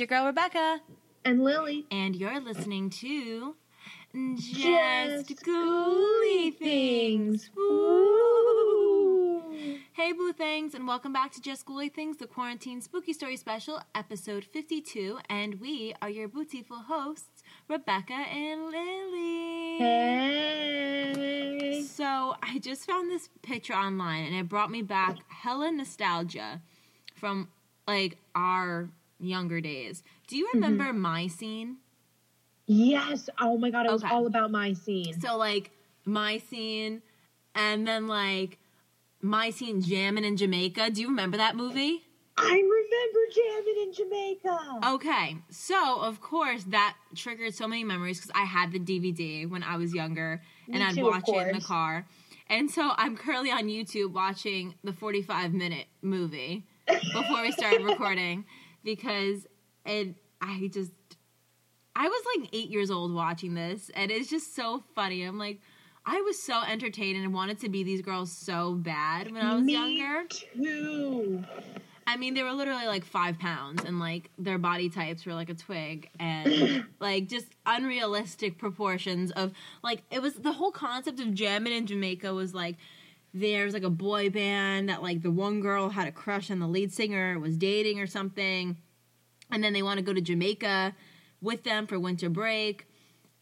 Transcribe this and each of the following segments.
It's your girl Rebecca. And Lily. And you're listening to Just, Just Ghouly Things. Hey, Boo Things, and welcome back to Just Ghouly Things, the Quarantine Spooky Story Special, episode 52. And we are your beautiful hosts, Rebecca and Lily. Hey. So I just found this picture online and it brought me back hella nostalgia from like our younger days. Do you mm-hmm. remember my scene? Yes. Oh my god, it was all about my scene. So like my scene and then like my scene jamming in Jamaica. Do you remember that movie? I remember jamming in Jamaica. Okay, so of course that triggered so many memories because I had the DVD when I was younger and Me I'd too, watch it in the car. And so I'm currently on YouTube watching the 45 minute movie before we started recording because it I just I was like 8 years old watching this and it's just so funny. I'm like I was so entertained and wanted to be these girls so bad when I was Me younger. too. I mean, they were literally like five pounds, and like their body types were like a twig, and like just unrealistic proportions of like it was the whole concept of jamming in Jamaica was like there's like a boy band that like the one girl had a crush on the lead singer, was dating or something, and then they want to go to Jamaica with them for winter break,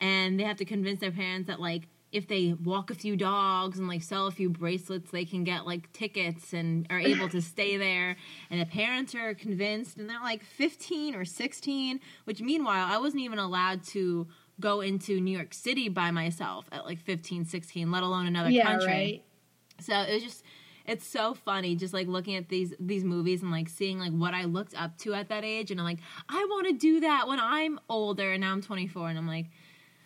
and they have to convince their parents that like if they walk a few dogs and like sell a few bracelets they can get like tickets and are able to stay there and the parents are convinced and they're like 15 or 16 which meanwhile i wasn't even allowed to go into new york city by myself at like 15 16 let alone another yeah, country right. So it was just it's so funny just like looking at these these movies and like seeing like what I looked up to at that age and I'm like I want to do that when I'm older and now I'm 24 and I'm like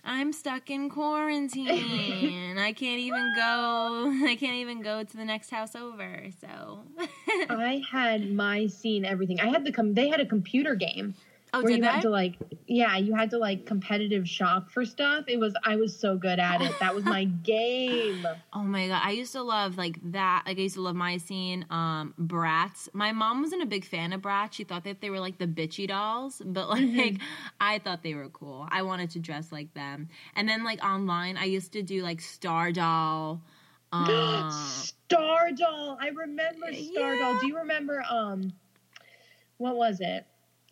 I'm stuck in quarantine. I can't even go I can't even go to the next house over. So I had my scene everything. I had the com- they had a computer game Oh, did you they? had to like yeah, you had to like competitive shop for stuff. It was I was so good at it. That was my game. Oh my god, I used to love like that. Like I used to love my scene, um, Bratz. My mom wasn't a big fan of Bratz. She thought that they were like the bitchy dolls, but like Mhm. I thought they were cool. I wanted to dress like them. And then like online, I used to do like Star Doll. Um, Star Doll. I remember Star Doll. Do you remember um what was it?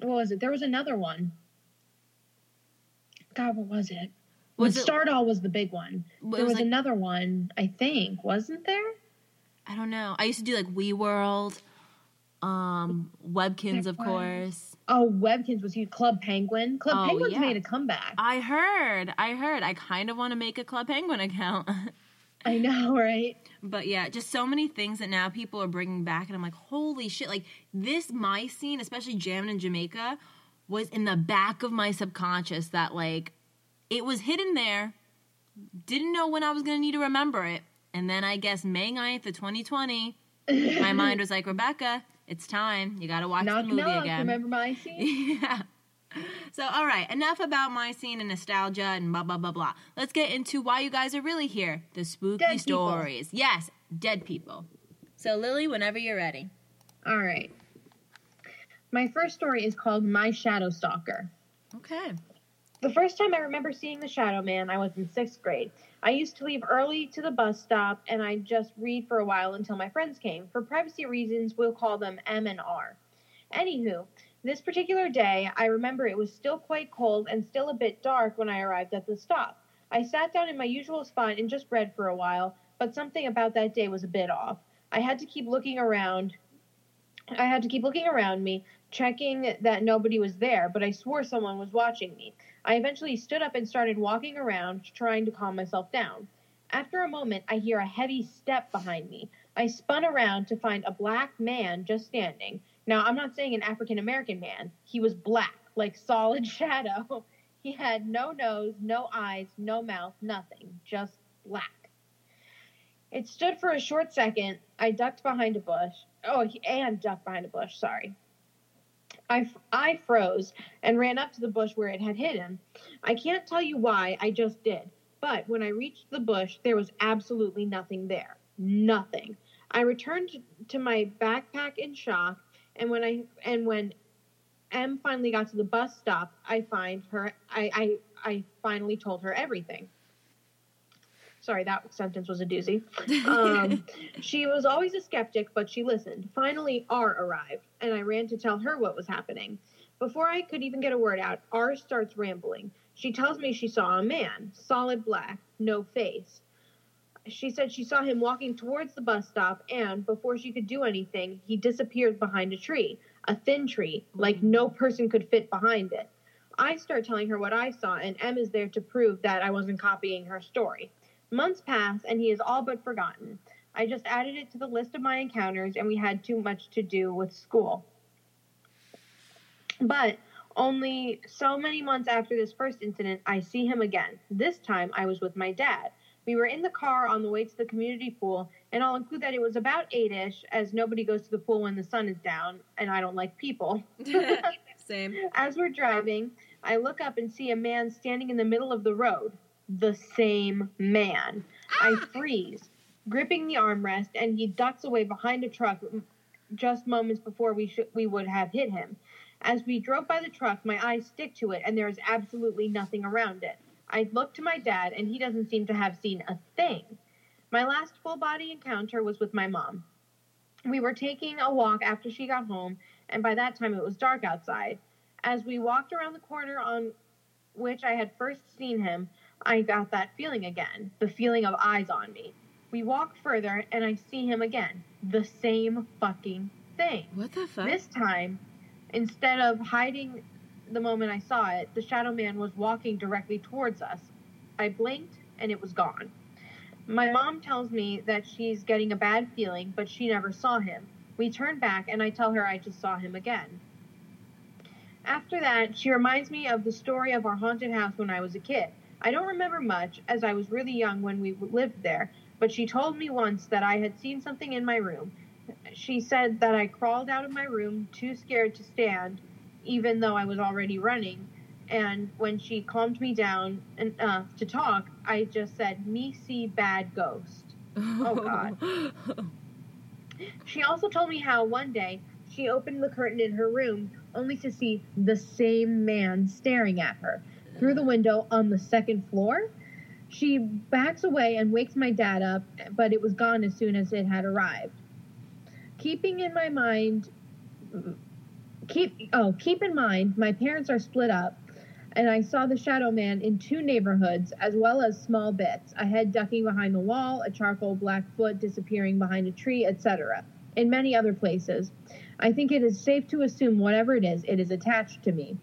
What was it? There was another one. God, what was it? was Was it? Star Doll was the big one. There was, like, another one, I think, wasn't there? I don't know. I used to do like WeeWorld, um, Webkinz, There of was. course. Oh, Webkinz was huge. Club Penguin. Club Oh, Penguin's yeah. made a comeback. I heard. I heard. I kind of want to make a Club Penguin account. I know, right? But yeah, just so many things that now people are bringing back, and I'm like, holy shit! Like this, my scene, especially jamming in Jamaica, was in the back of my subconscious. That like, it was hidden there. Didn't know when I was gonna need to remember it, and then I guess May 9th of 2020, my mind was like, Rebecca, it's time. You gotta watch knock the movie knock. again. Remember my scene? yeah. So, all right, enough about my scene and nostalgia and blah, blah, blah, blah. Let's get into why you guys are really here the spooky Dead people. stories. Yes, dead people. So, Lily, whenever you're ready. All right. My first story is called My Shadow Stalker. Okay. The first time I remember seeing the Shadow Man, I was in sixth grade. I used to leave early to the bus stop and I'd just read for a while until my friends came. For privacy reasons, we'll call them M and R. Anywho, this particular day, I remember it was still quite cold and still a bit dark when I arrived at the stop. I sat down in my usual spot and just read for a while, but something about that day was a bit off. I had to keep looking around. I had to keep looking around me, checking that nobody was there, but I swore someone was watching me. I eventually stood up and started walking around, trying to calm myself down. After a moment, I hear a heavy step behind me. I spun around to find a black man just standing. Now, I'm not saying an African American man. He was black, like solid shadow. He had no nose, no eyes, no mouth, nothing, just black. It stood for a short second. I ducked behind a bush. Oh, and ducked behind a bush, sorry. I, I froze and ran up to the bush where it had hidden. I can't tell you why, I just did. But when I reached the bush, there was absolutely nothing there. Nothing. I returned to my backpack in shock, and when I and when Em finally got to the bus stop, I find her. I I, I finally told her everything. Sorry, that sentence was a doozy. Um, she was always a skeptic, but she listened. Finally, R arrived, and I ran to tell her what was happening. Before I could even get a word out, R starts rambling. She tells me she saw a man, solid black, no face. She said she saw him walking towards the bus stop, and before she could do anything, he disappeared behind a tree, a thin tree, like mm-hmm. no person could fit behind it. I start telling her what I saw, and Em is there to prove that I wasn't copying her story. Months pass, and he is all but forgotten. I just added it to the list of my encounters, and we had too much to do with school. But only so many months after this first incident, I see him again. This time, I was with my dad. We were in the car on the way to the community pool, and I'll include that it was about 8 ish, as nobody goes to the pool when the sun is down, and I don't like people. Same. As we're driving, I look up and see a man standing in the middle of the road. The same man. I ah! freeze, gripping the armrest, and he ducks away behind a truck just moments before we should we would have hit him. As we drove by the truck, my eyes stick to it, and there is absolutely nothing around it. I look to my dad, and he doesn't seem to have seen a thing. My last full body encounter was with my mom. We were taking a walk after she got home, and by that time it was dark outside. As we walked around the corner on which I had first seen him, I got that feeling again the feeling of eyes on me. We walk further, and I see him again. The same fucking thing. What the fuck? This time, instead of hiding the moment I saw it, the shadow man was walking directly towards us. I blinked and it was gone. My mom tells me that she's getting a bad feeling, but she never saw him. We turn back and I tell her I just saw him again. After that, she reminds me of the story of our haunted house when I was a kid. I don't remember much, as I was really young when we lived there, but she told me once that I had seen something in my room. She said that I crawled out of my room too scared to stand, even though I was already running. And when she calmed me down enough to talk, I just said, Me see bad ghost. Oh, God. She also told me how one day she opened the curtain in her room only to see the same man staring at her through the window on the second floor. She backs away and wakes my dad up, but it was gone as soon as it had arrived. Keeping in my mind, keep oh, keep in mind, my parents are split up, and I saw the shadow man in two neighborhoods as well as small bits a head ducking behind the wall, a charcoal black foot disappearing behind a tree, etc., in many other places. I think it is safe to assume whatever it is, it is attached to me.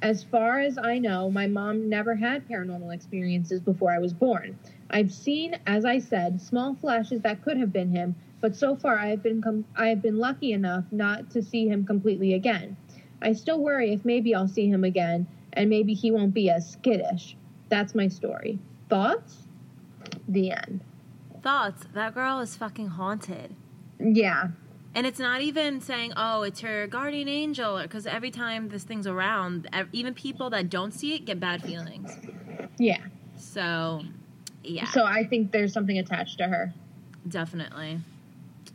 As far as I know, my mom never had paranormal experiences before I was born. I've seen, as I said, small flashes that could have been him, but so far I have been com- I have been lucky enough not to see him completely again. I still worry if maybe I'll see him again and maybe he won't be as skittish. That's my story. Thoughts? The end. Thoughts. That girl is fucking haunted. Yeah. And it's not even saying, oh, it's her guardian angel, because every time this thing's around, even people that don't see it get bad feelings. Yeah. So, yeah, So I think there's something attached to her. definitely.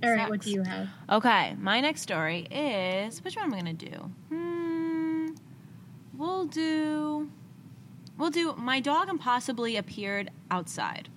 All right, what do you have? Okay, my next story is which one am I gonna do? Hmm, we'll do. We'll do. My dog impossibly appeared outside.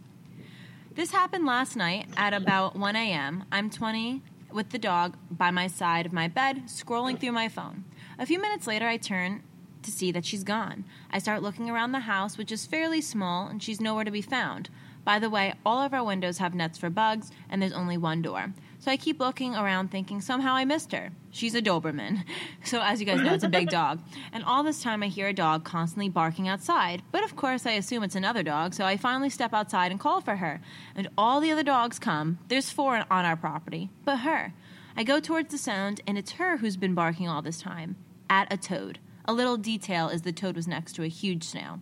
This happened last night at about 1 a.m. I'm 20 with the dog by my side of my bed, scrolling through my phone. A few minutes later, I turn to see that she's gone. I start looking around the house, which is fairly small, and she's nowhere to be found. By the way, all of our windows have nets for bugs, and there's only one door. So I keep looking around thinking somehow I missed her. She's a Doberman. So, as you guys know, it's a big dog. And all this time I hear a dog constantly barking outside. But of course, I assume it's another dog, so I finally step outside and call for her. And all the other dogs come. There's four on our property, but her. I go towards the sound, and it's her who's been barking all this time at a toad. A little detail is the toad was next to a huge snail.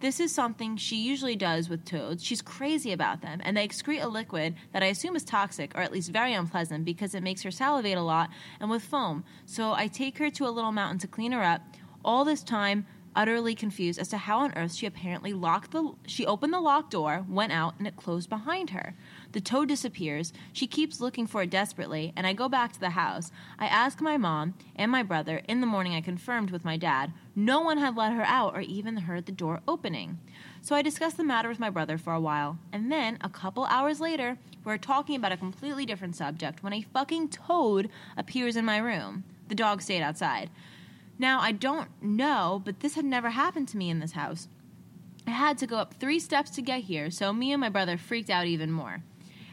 This is something she usually does with toads. She's crazy about them, and they excrete a liquid that I assume is toxic, or at least very unpleasant, because it makes her salivate a lot and with foam. So I take her to a little mountain to clean her up. All this time, utterly confused as to how on earth she apparently locked the she opened the locked door, went out, and it closed behind her. The toad disappears. She keeps looking for it desperately, and I go back to the house. I ask my mom and my brother. In the morning, I confirmed with my dad. No one had let her out or even heard the door opening. So I discussed the matter with my brother for a while, and then a couple hours later, we're talking about a completely different subject when a fucking toad appears in my room. The dog stayed outside. Now, I don't know, but this had never happened to me in this house. I had to go up three steps to get here, so me and my brother freaked out even more.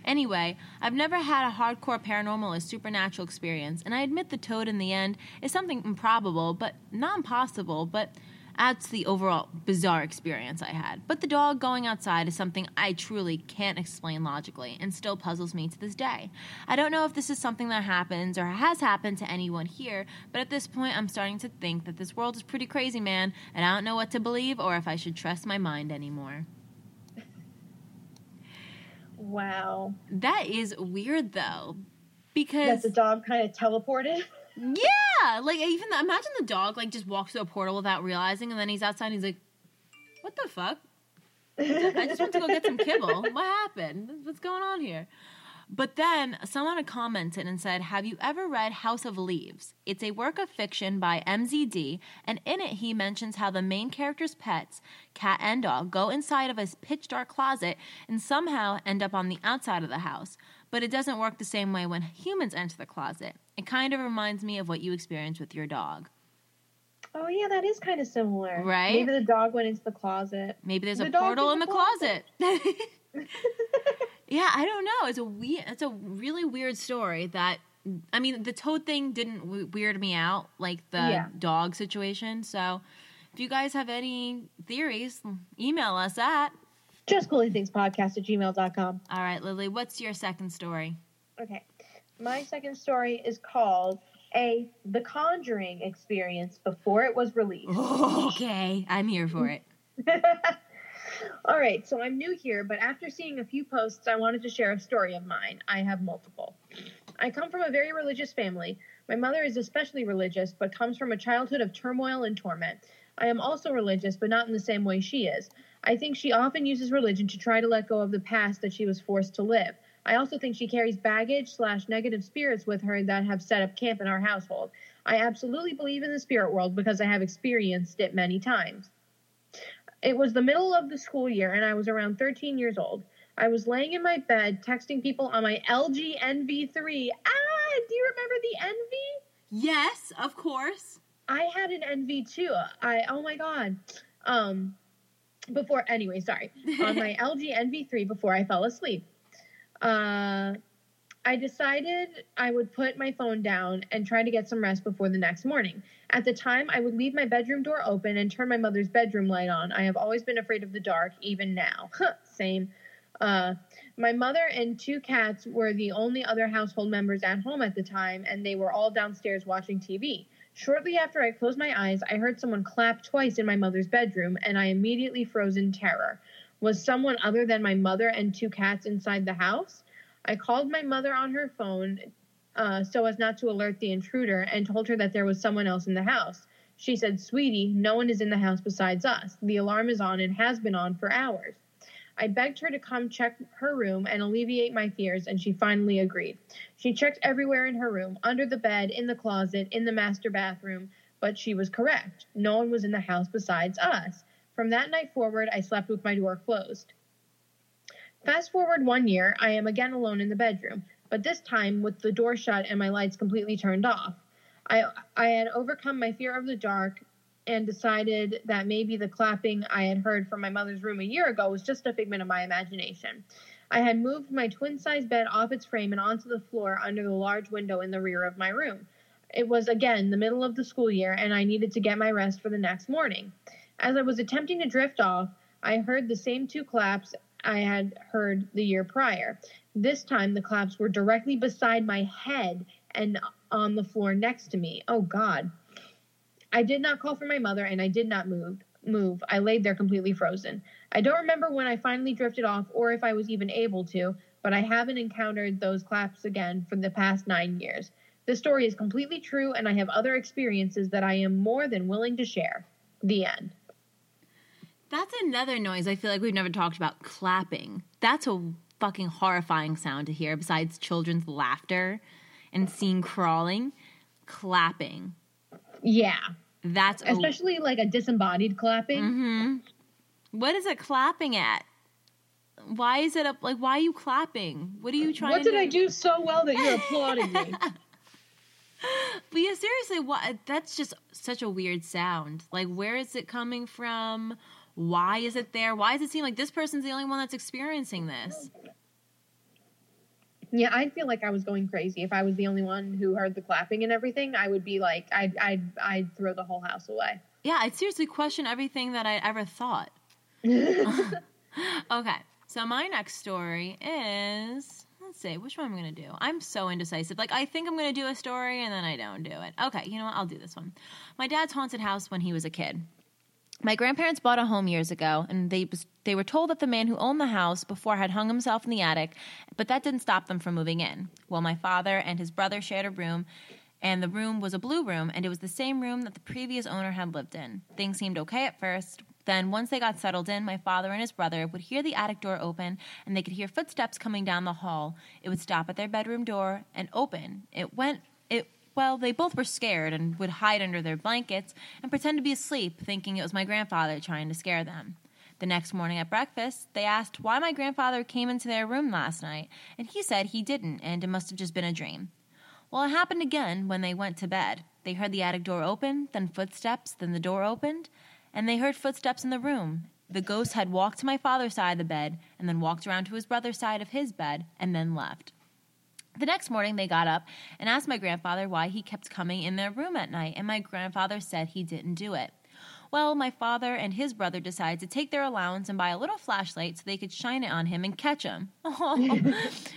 Anyway, I've never had a hardcore paranormal or supernatural experience, and I admit the toad in the end is something improbable, but not impossible, but adds to the overall bizarre experience I had. But the dog going outside is something I truly can't explain logically and still puzzles me to this day. I don't know if this is something that happens or has happened to anyone here, but at this point I'm starting to think that this world is pretty crazy, man, and I don't know what to believe or if I should trust my mind anymore. Wow. That is weird though. That Because the dog kind of teleported. yeah, like even the, imagine the dog like just walks through a portal without realizing, and then he's outside. and He's like, "What the fuck? I just went to go get some kibble. What happened? What's going on here?" But then someone had commented and said, Have you ever read House of Leaves? It's a work of fiction by MZD, and in it he mentions how the main character's pets, cat and dog, go inside of a pitch dark closet and somehow end up on the outside of the house. But it doesn't work the same way when humans enter the closet. It kind of reminds me of what you experienced with your dog. Oh yeah, that is kind of similar. Right? Maybe the dog went into the closet. Maybe there's The a portal in the the closet. yeah, I don't know. It's a we- It's a really weird story. That I mean, the toad thing didn't weird me out like the Yeah. dog situation. So, if you guys have any theories, email us at. Just Ghouly things podcast at gmail.com. All right, Lily. What's your second story? Okay. My second story is called A The Conjuring Experience Before It Was Released. Oh. okay, I'm here for it. All right, so I'm new here, but after seeing a few posts, I wanted to share a story of mine. I have multiple. I come from a very religious family. My mother is especially religious, but comes from a childhood of turmoil and torment. I am also religious, but not in the same way she is. I think she often uses religion to try to let go of the past that she was forced to live. I also think she carries baggage slash negative spirits with her that have set up camp in our household. I absolutely believe in the spirit world because I have experienced it many times. It was the middle of the school year, and I was around 13 years old. I was laying in my bed texting people on my LG enV3. Ah, do you remember the enV? Yes, of course. I had an enV too. I oh my god. Um, before anyway, sorry. On my LG enV3 before I fell asleep. Uh, I decided I would put my phone down and try to get some rest before the next morning. At the time, I would leave my bedroom door open and turn my mother's bedroom light on. I have always been afraid of the dark, even now. Same. Uh, my mother and two cats were the only other household members at home at the time, and they were all downstairs watching TV. Shortly after I closed my eyes, I heard someone clap twice in my mother's bedroom, and I immediately froze in terror. Was someone other than my mother and two cats inside the house? I called my mother on her phone uh, so as not to alert the intruder and told her that there was someone else in the house. She said, Sweetie, no one is in the house besides us. The alarm is on and has been on for hours. I begged her to come check her room and alleviate my fears, and she finally agreed. She checked everywhere in her room under the bed, in the closet, in the master bathroom, but she was correct. No one was in the house besides us. From that night forward, I slept with my door closed. Fast forward one year, I am again alone in the bedroom, but this time with the door shut and my lights completely turned off. I, I had overcome my fear of the dark and decided that maybe the clapping I had heard from my mother's room a year ago was just a figment of my imagination. I had moved my twin sized bed off its frame and onto the floor under the large window in the rear of my room. It was again the middle of the school year, and I needed to get my rest for the next morning. As I was attempting to drift off, I heard the same two claps I had heard the year prior. This time, the claps were directly beside my head and on the floor next to me. Oh, God. I did not call for my mother, and I did not move. Move. I laid there completely frozen. I don't remember when I finally drifted off or if I was even able to, but I haven't encountered those claps again for the past nine years. This story is completely true, and I have other experiences that I am more than willing to share. The end. That's another noise I feel like we've never talked about clapping. That's a fucking horrifying sound to hear besides children's laughter and seeing crawling. Clapping. Yeah. That's a- Especially like a disembodied clapping. Mhm. What is it clapping at? Why is it up? Like, why are you clapping? What are you trying What did I do so well that you're applauding me? But yeah, seriously, what? That's just such a weird sound. Like, where is it coming from? Why is it there? Why does it seem like this person's the only one that's experiencing this? Yeah, I'd feel like I was going crazy if I was the only one who heard the clapping and everything. I would be like, I'd, I'd, I'd throw the whole house away. Yeah, I'd seriously question everything that I ever thought. Okay, so my next story is let's see, which one I'm gonna do? I'm so indecisive. Like I think I'm gonna do a story and then I don't do it. Okay, you know what? I'll do this one. My dad's haunted house when he was a kid. My grandparents bought a home years ago, and they was, they were told that the man who owned the house before had hung himself in the attic, but that didn't stop them from moving in. Well, my father and his brother shared a room, and the room was a blue room, and it was the same room that the previous owner had lived in. Things seemed okay at first. Then, once they got settled in, my father and his brother would hear the attic door open, and they could hear footsteps coming down the hall. It would stop at their bedroom door and open. It went. It well, they both were scared and would hide under their blankets and pretend to be asleep, thinking it was my grandfather trying to scare them. The next morning at breakfast, they asked why my grandfather came into their room last night, and he said he didn't, and it must have just been a dream. Well, it happened again when they went to bed. They heard the attic door open, then footsteps, then the door opened, and they heard footsteps in the room. The ghost had walked to my father's side of the bed, and then walked around to his brother's side of his bed, and then left. The next morning, they got up and asked my grandfather why he kept coming in their room at night, and my grandfather said he didn't do it. Well, my father and his brother decided to take their allowance and buy a little flashlight so they could shine it on him and catch him.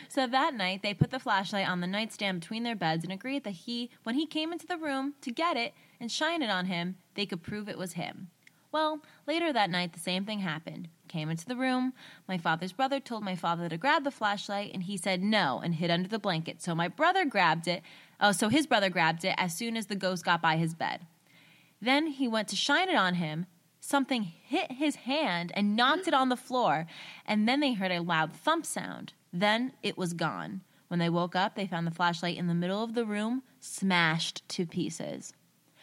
so that night, they put the flashlight on the nightstand between their beds and agreed that he, when he came into the room to get it and shine it on him, they could prove it was him. Well, later that night, the same thing happened. Came into the room. My father's brother told my father to grab the flashlight, and he said no and hid under the blanket. So my brother grabbed it. Oh, so his brother grabbed it as soon as the ghost got by his bed. Then he went to shine it on him. Something hit his hand and knocked it on the floor, and then they heard a loud thump sound. Then it was gone. When they woke up, they found the flashlight in the middle of the room, smashed to pieces.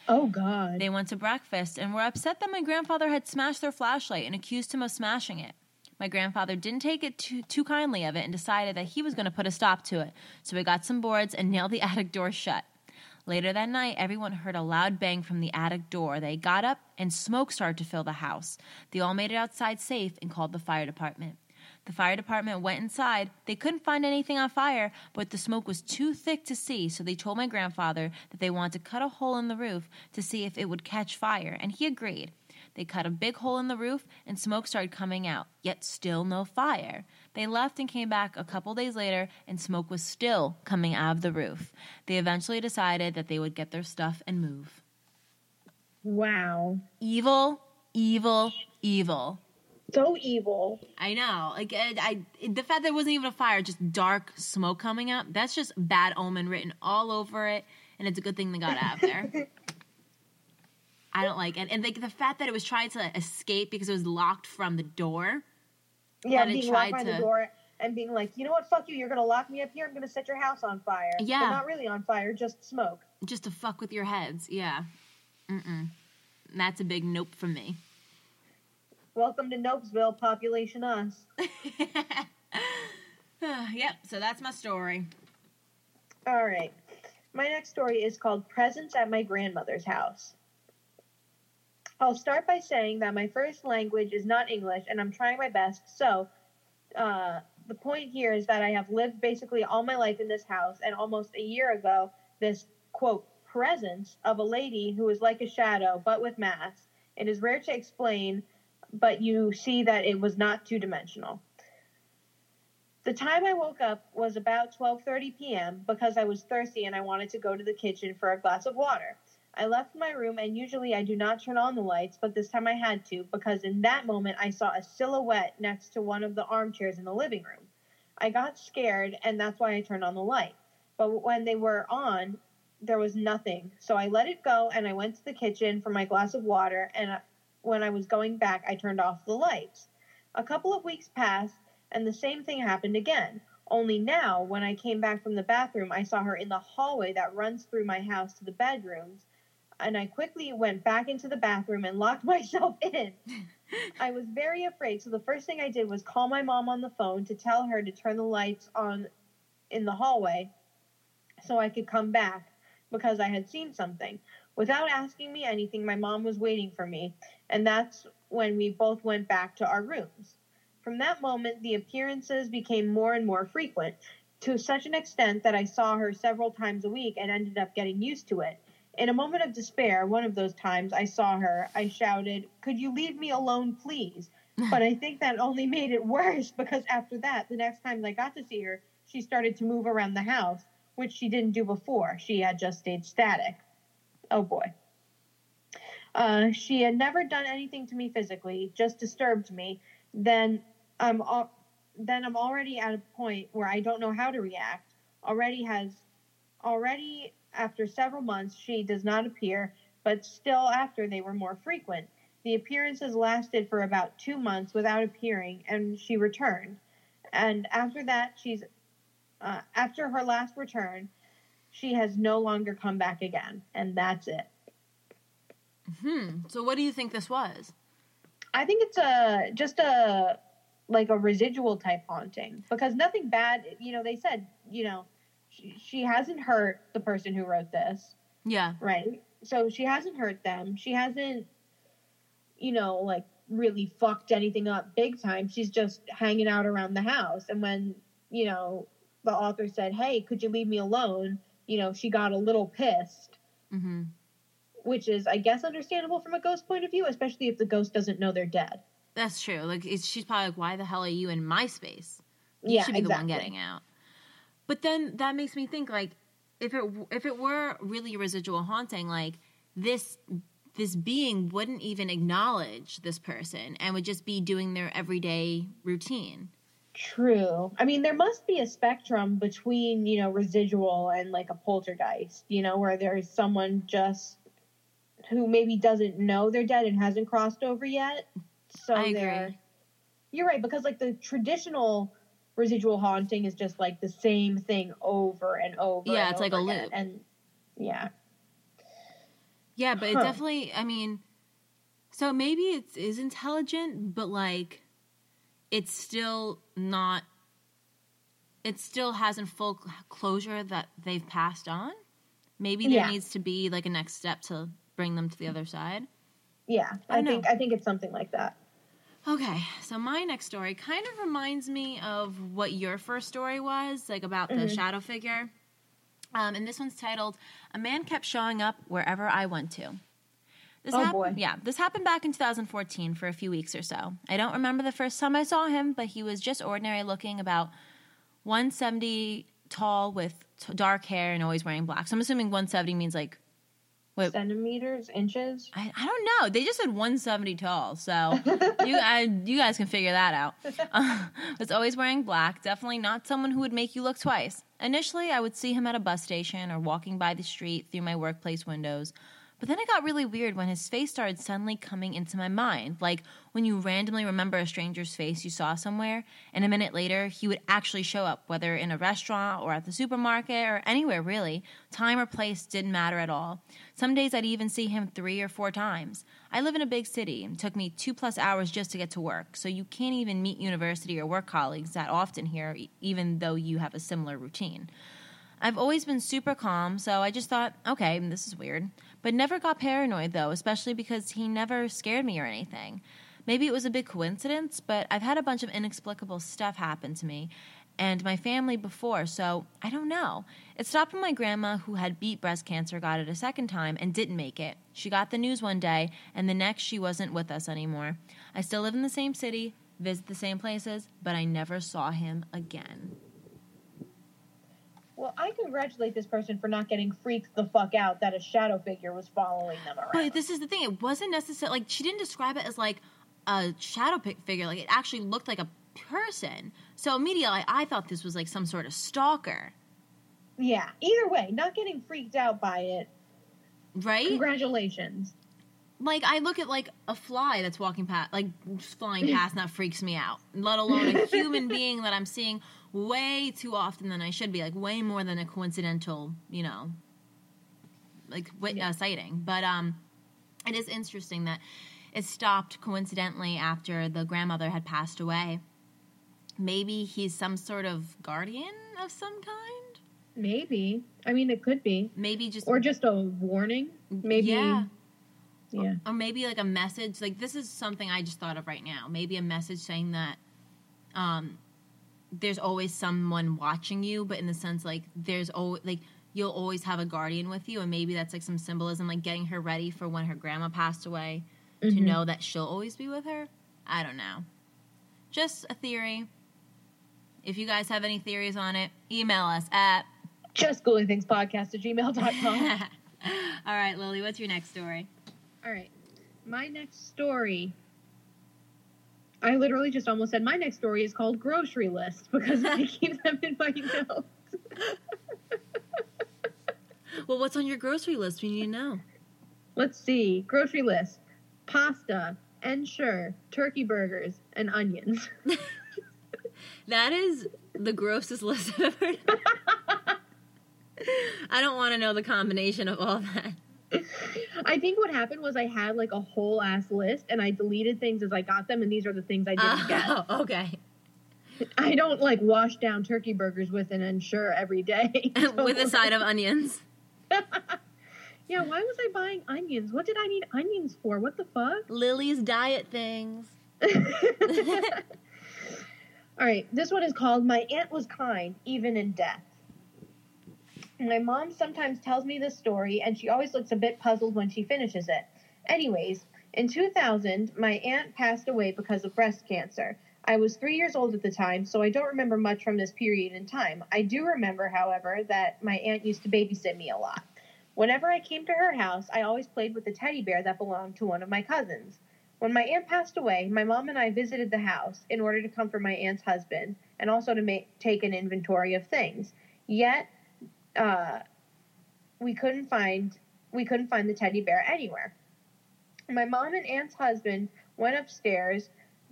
Oh God. They went to breakfast and were upset that my grandfather had smashed their flashlight and accused him of smashing it. My grandfather didn't take it too, too kindly of it and decided that he was going to put a stop to it, so he got some boards and nailed the attic door shut. Later that night, everyone heard a loud bang from the attic door. They got up and smoke started to fill the house. They all made it outside safe and called the fire department. The fire department went inside. They couldn't find anything on fire, but the smoke was too thick to see, so they told my grandfather that they wanted to cut a hole in the roof to see if it would catch fire, and he agreed. They cut a big hole in the roof, and smoke started coming out, yet still no fire. They left and came back a couple days later, and smoke was still coming out of the roof. They eventually decided that they would get their stuff and move. Wow. Evil, evil, evil. So evil. I know. Like I, I, the fact that it wasn't even a fire, just dark smoke coming up. That's just bad omen written all over it, and it's a good thing they got out there. I don't like it, and like the fact that it was trying to escape because it was locked from the door. Yeah, being locked by the door and being like, you know what, fuck you, you're gonna lock me up here, I'm gonna set your house on fire. Yeah. But not really on fire, just smoke. just to fuck with your heads. Yeah. Mm-mm. That's a big nope from me. Welcome to Nopesville, population us. yep. So that's my story. All right. My next story is called Presence at My Grandmother's House. I'll start by saying that my first language is not English and I'm trying my best. So, uh, the point here is that I have lived basically all my life in this house, and almost a year ago, this quote, presence of a lady who is like a shadow but with mass. It is rare to explain, but you see that it was not two dimensional. The time I woke up was about 12:30 p.m. because I was thirsty and I wanted to go to the kitchen for a glass of water. I left my room and usually I do not turn on the lights, but this time I had to because in that moment I saw a silhouette next to one of the armchairs in the living room. I got scared and that's why I turned on the light. But when they were on, there was nothing. So I let it go and I went to the kitchen for my glass of water and when I was going back, I turned off the lights. A couple of weeks passed, and the same thing happened again. Only now, when I came back from the bathroom, I saw her in the hallway that runs through my house to the bedrooms, and I quickly went back into the bathroom and locked myself in. I was very afraid, so the first thing I did was call my mom on the phone to tell her to turn the lights on in the hallway so I could come back because I had seen something. Without asking me anything, my mom was waiting for me, and that's when we both went back to our rooms. From that moment, the appearances became more and more frequent, to such an extent that I saw her several times a week and ended up getting used to it. In a moment of despair, one of those times I saw her, I shouted, Could you leave me alone, please? but I think that only made it worse because after that, the next time I got to see her, she started to move around the house, which she didn't do before. She had just stayed static. Oh boy. Uh, she had never done anything to me physically, just disturbed me. Then I'm al- then I'm already at a point where I don't know how to react. Already has already after several months she does not appear, but still after they were more frequent. The appearances lasted for about two months without appearing, and she returned. And after that, she's uh, after her last return, she has no longer come back again, and that's it. Hmm. So what do you think this was? I think it's a just a like a residual type haunting because nothing bad. You know, they said you know she, she hasn't hurt the person who wrote this, Yeah. right? So she hasn't hurt them. She hasn't, you know, like really fucked anything up big time. She's just hanging out around the house. And when you know the author said, "Hey, could you leave me alone?" You know, she got a little pissed. Mm-hmm. Which is, I guess, understandable from a ghost point of view, especially if the ghost doesn't know they're dead. That's true. Like it's, she's probably like, "Why the hell are you in my space? You Yeah, should be the one getting out." But then that makes me think like, if it if it were really a residual haunting, like this this being wouldn't even acknowledge this person and would just be doing their everyday routine. True. I mean, there must be a spectrum between, you know, residual and like a poltergeist, you know, where there's someone just who maybe doesn't know they're dead and hasn't crossed over yet. So I they're agree. You're right because like the traditional residual haunting is just like the same thing over and over. Yeah, and it's like a over again. loop. And yeah. Yeah, but it definitely. I mean, so maybe it is intelligent, but like, it's still not. It still hasn't full closure that they've passed on. Maybe there Yeah. needs to be like a next step to bring them to the other side. Yeah. I I, know. think I think it's something like that. Okay, so my next story kind of reminds me of what your first story was, like about the Mhm. shadow figure. Um, and this one's titled "A Man Kept Showing Up Wherever I Went to." This Oh, hap- boy. Yeah, this happened back in 2014 for a few weeks or so. I don't remember the first time I saw him, but he was just ordinary looking, about 170 tall with t- dark hair and always wearing black. So I'm assuming 170 means like Wait. Centimeters, inches. I, I don't know. They just said 170 tall, so you I, you guys can figure that out. Uh, was always wearing black. Definitely not someone who would make you look twice. Initially, I would see him at a bus station or walking by the street through my workplace windows. But then it got really weird when his face started suddenly coming into my mind. Like when you randomly remember a stranger's face you saw somewhere, and a minute later he would actually show up, whether in a restaurant or at the supermarket or anywhere really. Time or place didn't matter at all. Some days I'd even see him three or four times. I live in a big city. It took me two plus hours just to get to work, so you can't even meet university or work colleagues that often here, even though you have a similar routine. I've always been super calm, so I just thought, okay, this is weird. But never got paranoid though, especially because he never scared me or anything. Maybe it was a big coincidence, but I've had a bunch of inexplicable stuff happen to me and my family before, so I don't know. It stopped when my grandma, who had beat breast cancer, got it a second time and didn't make it. She got the news one day, and the next she wasn't with us anymore. I still live in the same city, visit the same places, but I never saw him again. Well, I congratulate this person for not getting freaked the fuck out that a shadow figure was following them around. But this is the thing; it wasn't necessarily like she didn't describe it as like a shadow figure. Like it actually looked like a person. So immediately, I thought this was like some sort of stalker, yeah. Either way, not getting freaked out by it. right? Congratulations. like I look at like a fly that's walking past, like flying past, and that freaks me out. Let alone a human being that I'm seeing way too often than I should be, like way more than a coincidental, you know, like uh, sighting. But um, it is interesting that it stopped coincidentally after the grandmother had passed away. Maybe he's some sort of guardian of some kind. Maybe. I mean, it could be, Maybe just or just a warning. Maybe. yeah. Yeah. or maybe like a message like this is something i just thought of right now maybe a message saying that um there's always someone watching you but in the sense like there's always like you'll always have a guardian with you and maybe that's like some symbolism like getting her ready for when her grandma passed away to Mhm. know that she'll always be with her i don't know just a theory if you guys have any theories on it email us at Just Ghouly things podcast at gmail.com. all right lily what's your next story All right. My next story. I literally just almost said my next story is called grocery list because I keep them in my notes. well what's on your grocery list we need to know Let's see. Grocery list. Pasta, ensure, turkey burgers, and onions. That is the grossest list I've ever. I don't want to know the combination of all that. I think what happened was I had like a whole ass list and I deleted things as I got them and these are the things I didn't ah, get. Oh, okay. I don't like wash down turkey burgers with an ensure every day. With a side of onions. Yeah, why was I buying onions? What did I need onions for? What the fuck? Lily's diet things. All right, this one is called My Aunt Was Kind, Even in Death. My mom sometimes tells me this story, and she always looks a bit puzzled when she finishes it. Anyways, in 2000, my aunt passed away because of breast cancer. I was three years old at the time, so I don't remember much from this period in time. I do remember, however, that my aunt used to babysit me a lot. Whenever I came to her house, I always played with the teddy bear that belonged to one of my cousins. When my aunt passed away, my mom and I visited the house in order to comfort my aunt's husband and also to ma- take an inventory of things. Yet, uh, we couldn't find we couldn't find the teddy bear anywhere. My mom and aunt's husband went upstairs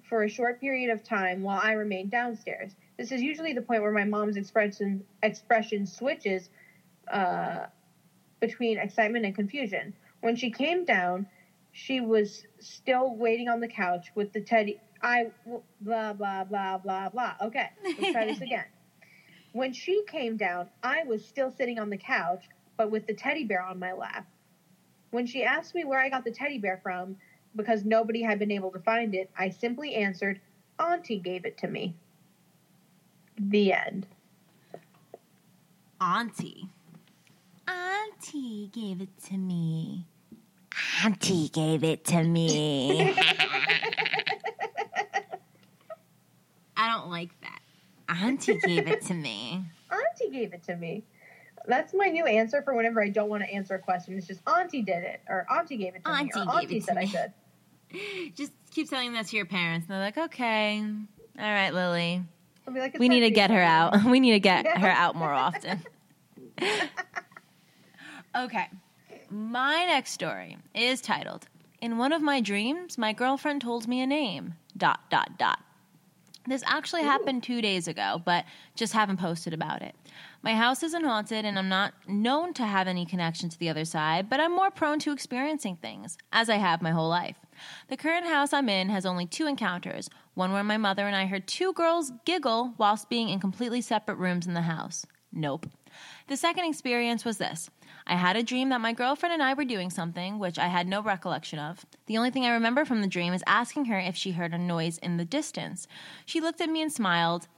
for a short period of time while I remained downstairs. This is usually the point where my mom's expression expression switches uh, between excitement and confusion. When she came down, she was still waiting on the couch with the teddy. I blah blah blah blah blah. Okay, let's try this again. When she came down, I was still sitting on the couch, but with the teddy bear on my lap. When she asked me where I got the teddy bear from, because nobody had been able to find it, I simply answered, Auntie gave it to me. The end. Auntie. Auntie gave it to me. Auntie gave it to me. I don't like that. Auntie gave it to me. Auntie gave it to me. That's my new answer for whenever I don't want to answer a question. It's just Auntie did it, or Auntie gave it to Auntie me, or gave Auntie said I me. should. Just keep telling that to your parents. And they're like, okay, all right, Lily. Like, We need to get her out. We need to get Yeah. her out more often. okay. My next story is titled In one of my dreams, my girlfriend told me a name. Dot dot dot. This actually happened two days ago, but just haven't posted about it. My house isn't haunted, and I'm not known to have any connection to the other side, but I'm more prone to experiencing things, as I have my whole life. The current house I'm in has only two encounters one where my mother and I heard two girls giggle whilst being in completely separate rooms in the house. Nope. The second experience was this I had a dream that my girlfriend and I were doing something, which I had no recollection of. The only thing I remember from the dream is asking her if she heard a noise in the distance. She looked at me and smiled.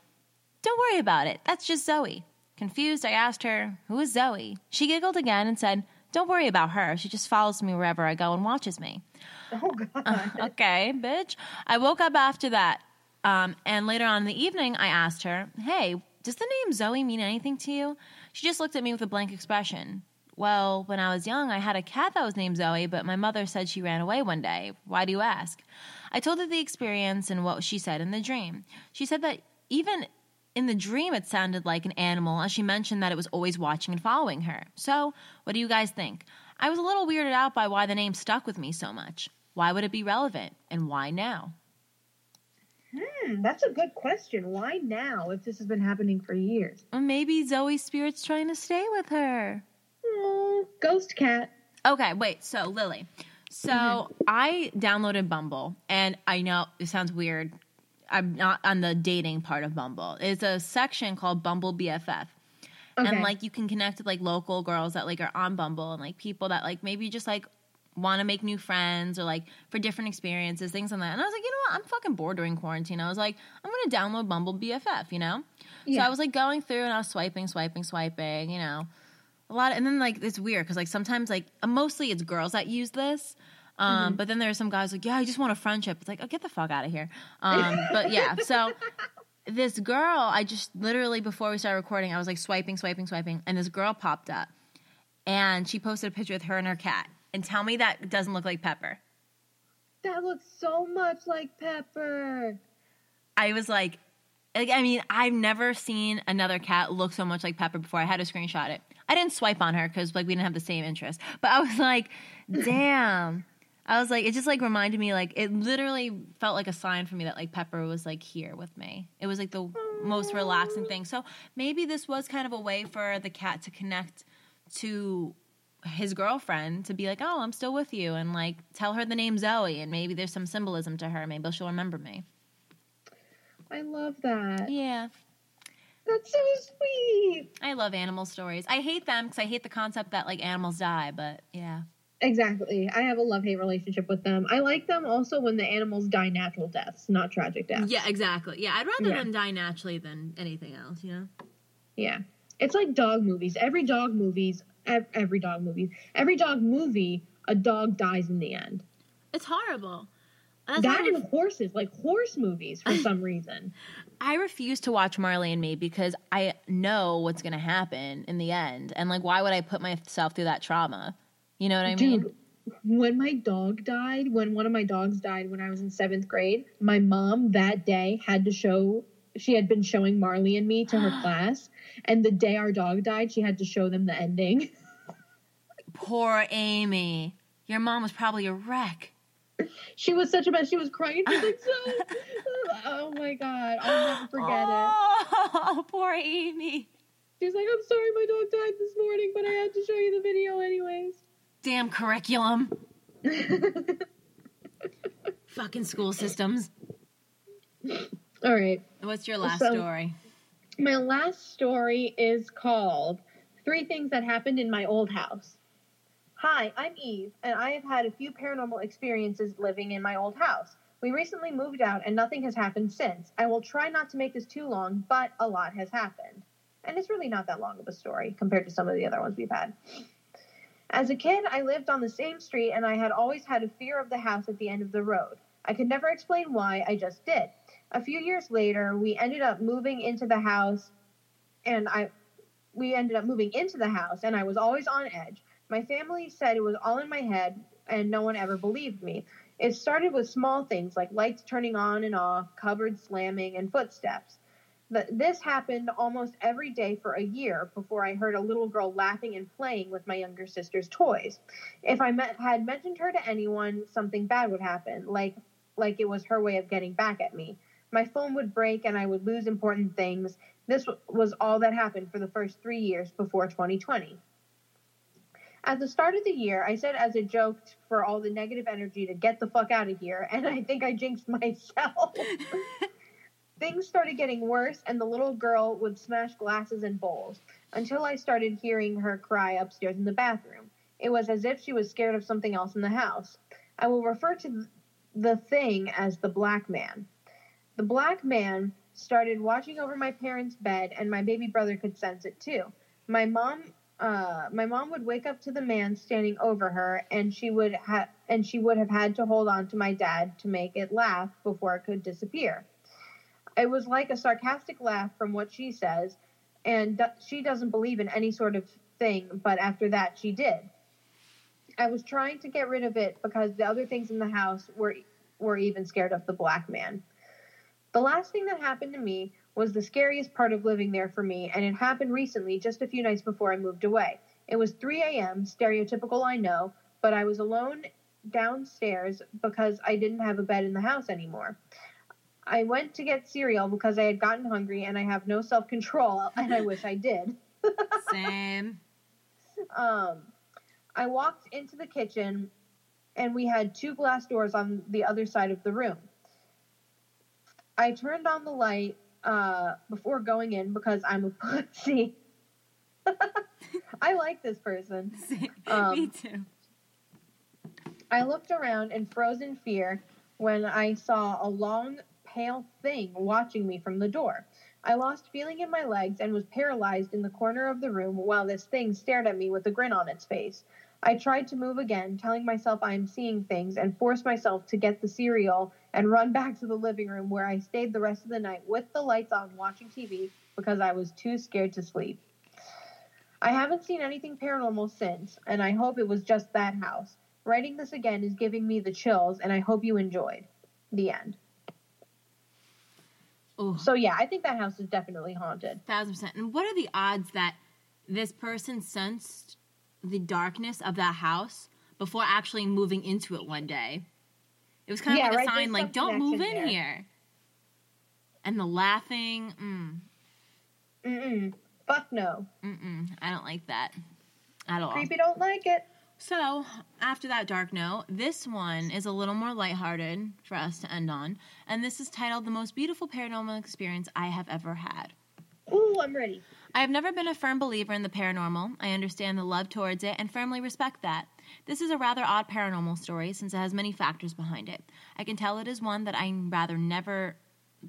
Don't worry about it. That's just Zoe. Confused, I asked her, Who is Zoe? She giggled again and said, Don't worry about her. She just follows me wherever I go and watches me. Oh God. okay, bitch. I woke up after that. Um, and later on in the evening, I asked her, Hey, does the name Zoe mean anything to you? She just looked at me with a blank expression. Well, when I was young, I had a cat that was named Zoe, but my mother said she ran away one day. Why do you ask? I told her the experience and what she said in the dream. She said that even in the dream, it sounded like an animal, as she mentioned that it was always watching and following her. So, what do you guys think? I was a little weirded out by why the name stuck with me so much. Why would it be relevant? And why now? Hmm, that's a good question. Why now if this has been happening for years? Maybe Zoe's spirit's trying to stay with her. Oh, ghost cat. Okay, wait. So, Lily. So, I downloaded Bumble, and I know it sounds weird. I'm not on the dating part of Bumble. It's a section called Bumble BFF. Okay. And like you can connect with like local girls that like are on Bumble and like people that like maybe just like want to make new friends or like for different experiences, things like that. And I was like, you know what? I'm fucking bored during quarantine. I was like, I'm gonna download Bumble BFF, you know? So I was like going through and I was swiping, swiping, swiping, you know. A lot of, and then like it's weird because like sometimes like uh, mostly it's girls that use this. Um, but then there's some guys like, yeah, I just want a friendship. It's like, oh, get the fuck out of here. Um, but yeah, so this girl, I just literally before we started recording, I was like swiping, swiping, swiping, and this girl popped up, and she posted a picture with her and her cat. And tell me that doesn't look like Pepper. that looks so much like Pepper. I was like, like I mean, I've never seen another cat look so much like Pepper before. I had to screenshot it. I didn't swipe on her because like we didn't have the same interest, but I was like, damn. I was like, it just like reminded me, like it literally felt like a sign for me that like Pepper was like here with me. It was like the most relaxing thing. So maybe this was kind of a way for the cat to connect to his girlfriend to be like, oh, I'm still with you, and like tell her the name Zoe, and maybe there's some symbolism to her. Maybe she'll remember me. I love that. Yeah. That's so sweet. I love animal stories. I hate them because I hate the concept that like animals die, but yeah. Exactly. I have a love hate relationship with them. I like them also when the animals die natural deaths, not tragic deaths. Yeah, exactly. Yeah, I'd rather Yeah. them die naturally than anything else, you know? Yeah. It's like dog movies. Every dog movies, ev- every dog movie, every dog movie, a dog dies in the end. It's horrible. That's that and horses, like horse movies for some reason. I refuse to watch Marley and Me because I know what's going to happen in the end. And like, why would I put myself through that trauma? You know what I mean? When my dog died, when one of my dogs died when I was in seventh grade, my mom that day had to show, she had been showing Marley and me to her class. And the day our dog died, she had to show them the ending. Poor Amy. Your mom was probably a wreck. She was such a mess. She was crying. She was like, so, oh my God. I'll never forget it. oh, poor Amy. She was like, I'm sorry my dog died this morning, but I had to show you the video anyways. Damn curriculum. Fucking school systems. All right. What's your last So- story? My last story is called Three Things That Happened in My Old House. Hi, I'm Eve, and I have had a few paranormal experiences living in my old house. We recently moved out, and nothing has happened since. I will try not to make this too long, but a lot has happened. And it's really not that long of a story compared to some of the other ones we've had. As a kid, I lived on the same street, and I had always had a fear of the house at the end of the road. I could never explain why, I just did. A few years later, we ended up moving into the house, and I we ended up moving into the house, and I was always on edge. My family said it was all in my head, and no one ever believed me. It started with small things like lights turning on and off, cupboards slamming, and footsteps. Th- This happened almost every day for a year before I heard a little girl laughing and playing with my younger sister's toys. If I met, had mentioned her to anyone, something bad would happen, like like it was her way of getting back at me. My phone would break and I would lose important things. This was all that happened for the first three years before 2020. At the start of the year, I said as a joke for all the negative energy to get the fuck out of here, and I think I jinxed myself. Things started getting worse, and the little girl would smash glasses and bowls until I started hearing her cry upstairs in the bathroom. It was as if she was scared of something else in the house. I will refer to the thing as the black man. The black man started watching over my parents' bed, and my baby brother could sense it too. My mom, uh, my mom would wake up to the man standing over her, and she would have, and she would have had to hold on to my dad to make it laugh before it could disappear. It was like a sarcastic laugh from what she says, and she doesn't believe in any sort of thing, but after that, she did. I was trying to get rid of it because the other things in the house were were even scared of the black man. The last thing that happened to me was the scariest part of living there for me, and it happened recently, just a few nights before I moved away. It was 3 a.m., stereotypical, I know, but I was alone downstairs because I didn't have a bed in the house anymore. I went to get cereal because I had gotten hungry and I have no self control, and I wish I did. Same. Um, I walked into the kitchen and we had two glass doors on the other side of the room. I turned on the light uh, before going in because I'm a pussy. I like this person. Um, Me too. I looked around in frozen fear when I saw a long, pale thing watching me from the door. I lost feeling in my legs and was paralyzed in the corner of the room while this thing stared at me with a grin on its face. I tried to move again, telling myself I am seeing things, and forced myself to get the cereal and run back to the living room where I stayed the rest of the night with the lights on watching TV because I was too scared to sleep. I haven't seen anything paranormal since, and I hope it was just that house. Writing this again is giving me the chills, and I hope you enjoyed. The end. Oh, So, yeah, I think that house is definitely haunted. thousand percent. And what are the odds that this person sensed the darkness of that house before actually moving into it one day? It was kind of Yeah, like a right, sign, there's like, don't move in there. here. And the laughing, mm, Mm-mm. Fuck no. mm-mm, I don't like that at all. Creepy don't like it. So, after that dark note, this one is a little more lighthearted for us to end on, and this is titled The Most Beautiful Paranormal Experience I Have Ever Had. Ooh, I'm ready. I have never been a firm believer in the paranormal. I understand the love towards it and firmly respect that. This is a rather odd paranormal story since it has many factors behind it. I can tell it is one that I rather never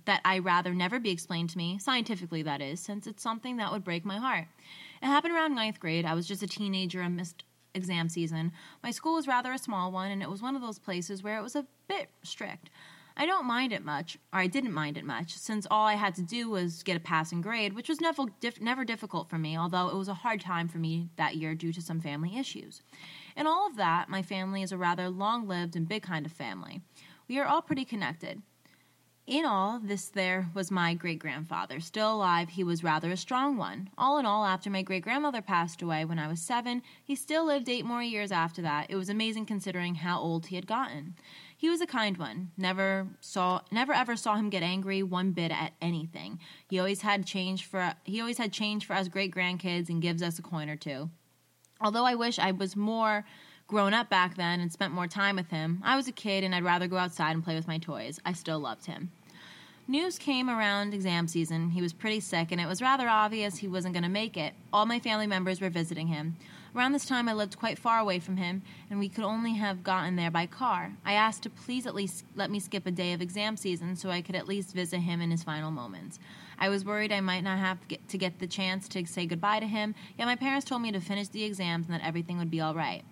that I rather never be explained to me, scientifically that is, since it's something that would break my heart. It happened around ninth grade. I was just a teenager and missed exam season. My school was rather a small one, and it was one of those places where it was a bit strict. I don't mind it much, or I didn't mind it much, since all I had to do was get a passing grade, which was never, never difficult for me, although it was a hard time for me that year due to some family issues. In all of that, my family is a rather long lived and big kind of family. We are all pretty connected. In all, this there was my great grandfather. Still alive, he was rather a strong one. All in all, after my great grandmother passed away when I was seven, he still lived eight more years after that. It was amazing considering how old he had gotten. He was a kind one. Never saw never ever saw him get angry one bit at anything. He always had change for he always had change for us great grandkids and gives us a coin or two. Although I wish I was more grown up back then and spent more time with him, I was a kid and I'd rather go outside and play with my toys. I still loved him. News came around exam season. He was pretty sick, and it was rather obvious he wasn't going to make it. All my family members were visiting him. Around this time, I lived quite far away from him, and we could only have gotten there by car. I asked to please at least let me skip a day of exam season so I could at least visit him in his final moments. I was worried I might not have to get, the chance to say goodbye to him, yet my parents told me to finish the exams and that everything would be all right.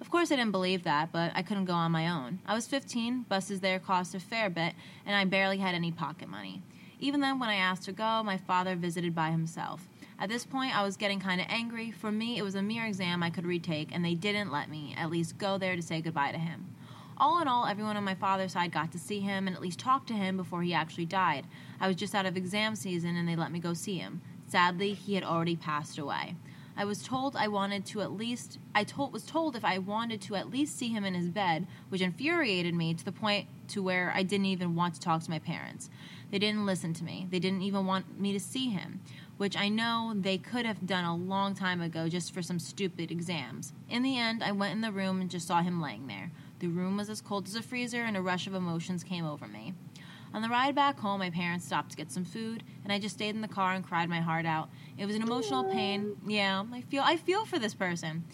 Of course, I didn't believe that, but I couldn't go on my own. I was 15, buses there cost a fair bit, and I barely had any pocket money. Even then, when I asked to go, my father visited by himself. At this point, I was getting kind of angry. For me, it was a mere exam I could retake, and they didn't let me at least go there to say goodbye to him. All in all, everyone on my father's side got to see him and at least talk to him before he actually died. I was just out of exam season, and they let me go see him. Sadly, he had already passed away. I was told I wanted to at least I told was told if I wanted to at least see him in his bed, which infuriated me to the point to where I didn't even want to talk to my parents. They didn't listen to me. They didn't even want me to see him, which I know they could have done a long time ago just for some stupid exams. In the end, I went in the room and just saw him laying there. The room was as cold as a freezer and a rush of emotions came over me. On the ride back home, my parents stopped to get some food, and I just stayed in the car and cried my heart out. It was an emotional pain. Yeah, I feel I feel for this person.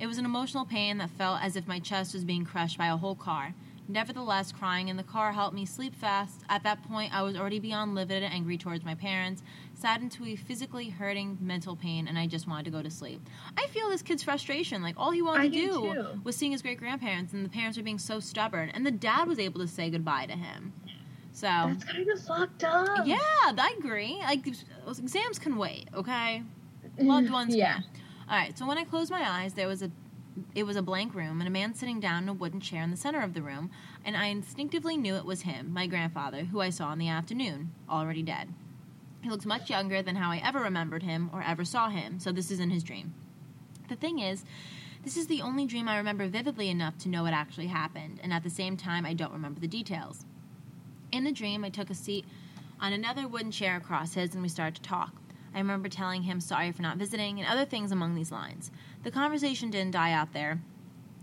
It was an emotional pain that felt as if my chest was being crushed by a whole car. Nevertheless, crying in the car helped me sleep fast. At that point, I was already beyond livid and angry towards my parents, saddened to a physically hurting mental pain, and I just wanted to go to sleep. I feel this kid's frustration. Like, all he wanted I to do too. was seeing his great grandparents, and the parents were being so stubborn, and the dad was able to say goodbye to him. So, That's kind of fucked up. yeah, I agree. Like, exams can wait, okay? Mm, Loved ones Yeah. can. All right. So when I closed my eyes, there was a it was a blank room and a man sitting down in a wooden chair in the center of the room, and I instinctively knew it was him, my grandfather, who I saw in the afternoon, already dead. He looks much younger than how I ever remembered him or ever saw him, so this isn't his dream. The thing is, this is the only dream I remember vividly enough to know what actually happened, and at the same time, I don't remember the details. In the dream, I took a seat on another wooden chair across his and we started to talk. I remember telling him sorry for not visiting and other things among these lines. The conversation didn't die out there.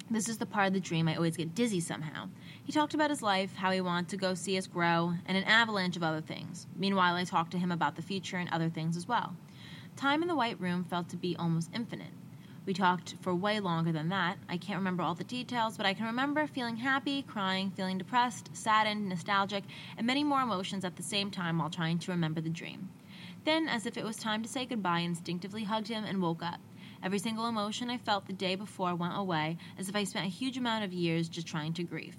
This is the part of the dream I always get dizzy somehow. He talked about his life, how he wanted to go see us grow, and an avalanche of other things. Meanwhile, I talked to him about the future and other things as well. Time in the White Room felt to be almost infinite. We talked for way longer than that. I can't remember all the details, but I can remember feeling happy, crying, feeling depressed, saddened, nostalgic, and many more emotions at the same time while trying to remember the dream. Then, as if it was time to say goodbye, instinctively hugged him and woke up. Every single emotion I felt the day before went away, as if I spent a huge amount of years just trying to grieve.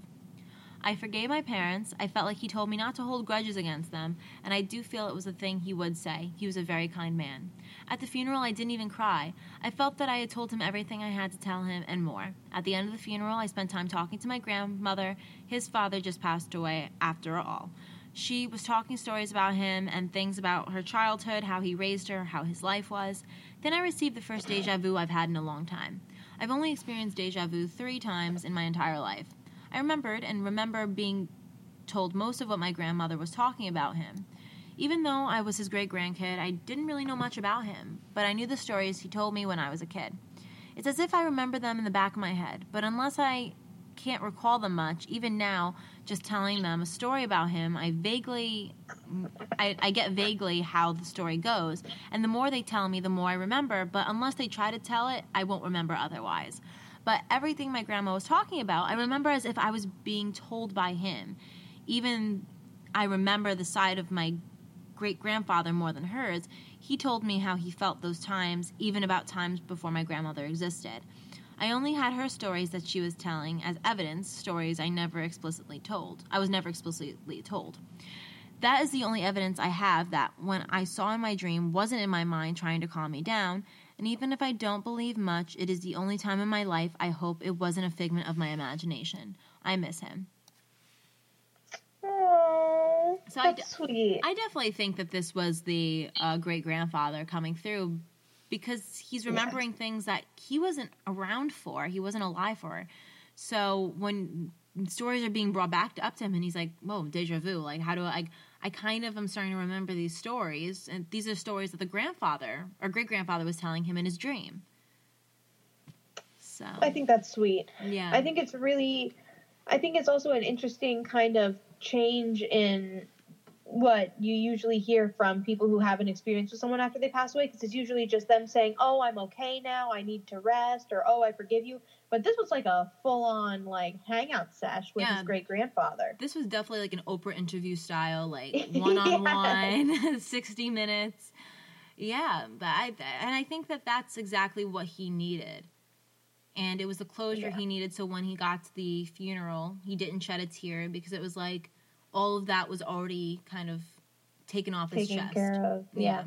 I forgave my parents. I felt like he told me not to hold grudges against them, and I do feel it was a thing he would say. He was a very kind man. At the funeral, I didn't even cry. I felt that I had told him everything I had to tell him and more. At the end of the funeral, I spent time talking to my grandmother. His father just passed away after all. She was talking stories about him and things about her childhood, how he raised her, how his life was. Then I received the first deja vu I've had in a long time. I've only experienced deja vu three times in my entire life. I remembered and remember being told most of what my grandmother was talking about him. Even though I was his great grandkid, I didn't really know much about him, but I knew the stories he told me when I was a kid. It's as if I remember them in the back of my head, but unless I can't recall them much, even now, just telling them a story about him, I vaguely, I, I get vaguely how the story goes. And the more they tell me, the more I remember, but unless they try to tell it, I won't remember otherwise. But everything my grandma was talking about, I remember as if I was being told by him. Even I remember the side of my great grandfather more than hers. He told me how he felt those times, even about times before my grandmother existed. I only had her stories that she was telling as evidence, stories I never explicitly told. I was never explicitly told. That is the only evidence I have that when I saw in my dream wasn't in my mind trying to calm me down, and even if I don't believe much, it is the only time in my life I hope it wasn't a figment of my imagination. I miss him. Oh, So I that's sweet. I definitely think that this was the uh, great grandfather coming through because he's remembering things that he wasn't around for, he wasn't alive for. So when stories are being brought back up to him, and he's like, "Whoa, deja vu! Like, how do I?" I kind of am starting to remember these stories, and these are stories that the grandfather or great grandfather was telling him in his dream. So I think that's sweet. yeah, I think it's really, I think it's also an interesting kind of change in what you usually hear from people who have an experience with someone after they pass away because it's usually just them saying, "Oh, I'm okay now. I need to rest," or "Oh, I forgive you." But this was like a full-on like hangout sesh with Yeah. his great grandfather. this was definitely like an Oprah interview style, like one on one, sixty minutes. Yeah, but I and I think that that's exactly what he needed, and it was the closure Yeah. he needed. So when he got to the funeral, he didn't shed a tear because it was like all of that was already kind of taken off his chest. care of. Yeah.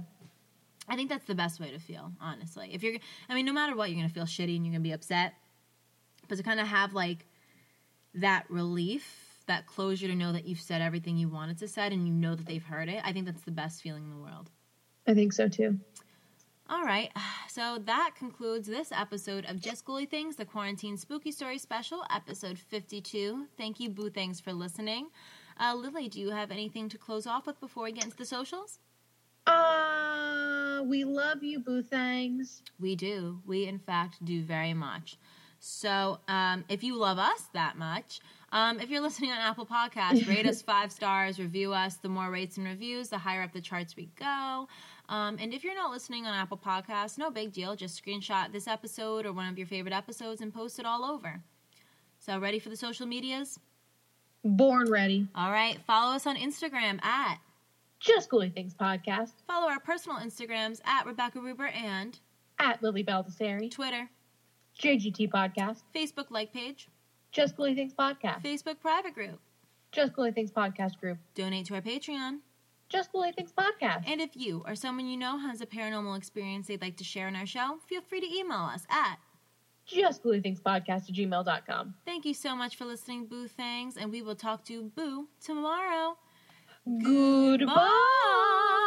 I think that's the best way to feel, honestly. If you're, I mean, no matter what, you're gonna feel shitty and you're gonna be upset, but to kind of have like that relief, that closure to know that you've said everything you wanted to said and you know that they've heard it, I think that's the best feeling in the world. I think so too. All right, so that concludes this episode of Just Ghouly Things, the Quarantine Spooky Story Special, episode 52. Thank you, Boo Things, for listening. Uh, Lily, do you have anything to close off with before we get into the socials? Uh, we love you, Boo Things. We do. We, in fact, do very much. So, um, if you love us that much, um, if you're listening on Apple Podcasts, rate us five stars, review us. The more rates and reviews, the higher up the charts we go. Um, and if you're not listening on Apple Podcasts, no big deal. Just screenshot this episode or one of your favorite episodes and post it all over. So, ready for the social medias? Born ready. All right. Follow us on Instagram at, Just Ghouly Things podcast follow our personal Instagrams at Rebecca Ruber and at Lily Baldessari. Twitter, JGT podcast. Facebook like page, Just Ghouly Things podcast. Facebook private group. Just Ghouly Things podcast group. Donate to our Patreon. Just Ghouly Things podcast. And if you or someone you know has a paranormal experience they'd like to share in our show, feel free to email us at Just Ghouly Things podcast at gmail.com. Thank you so much for listening, Boo Things, and we will talk to Boo tomorrow. Goodbye. Bye.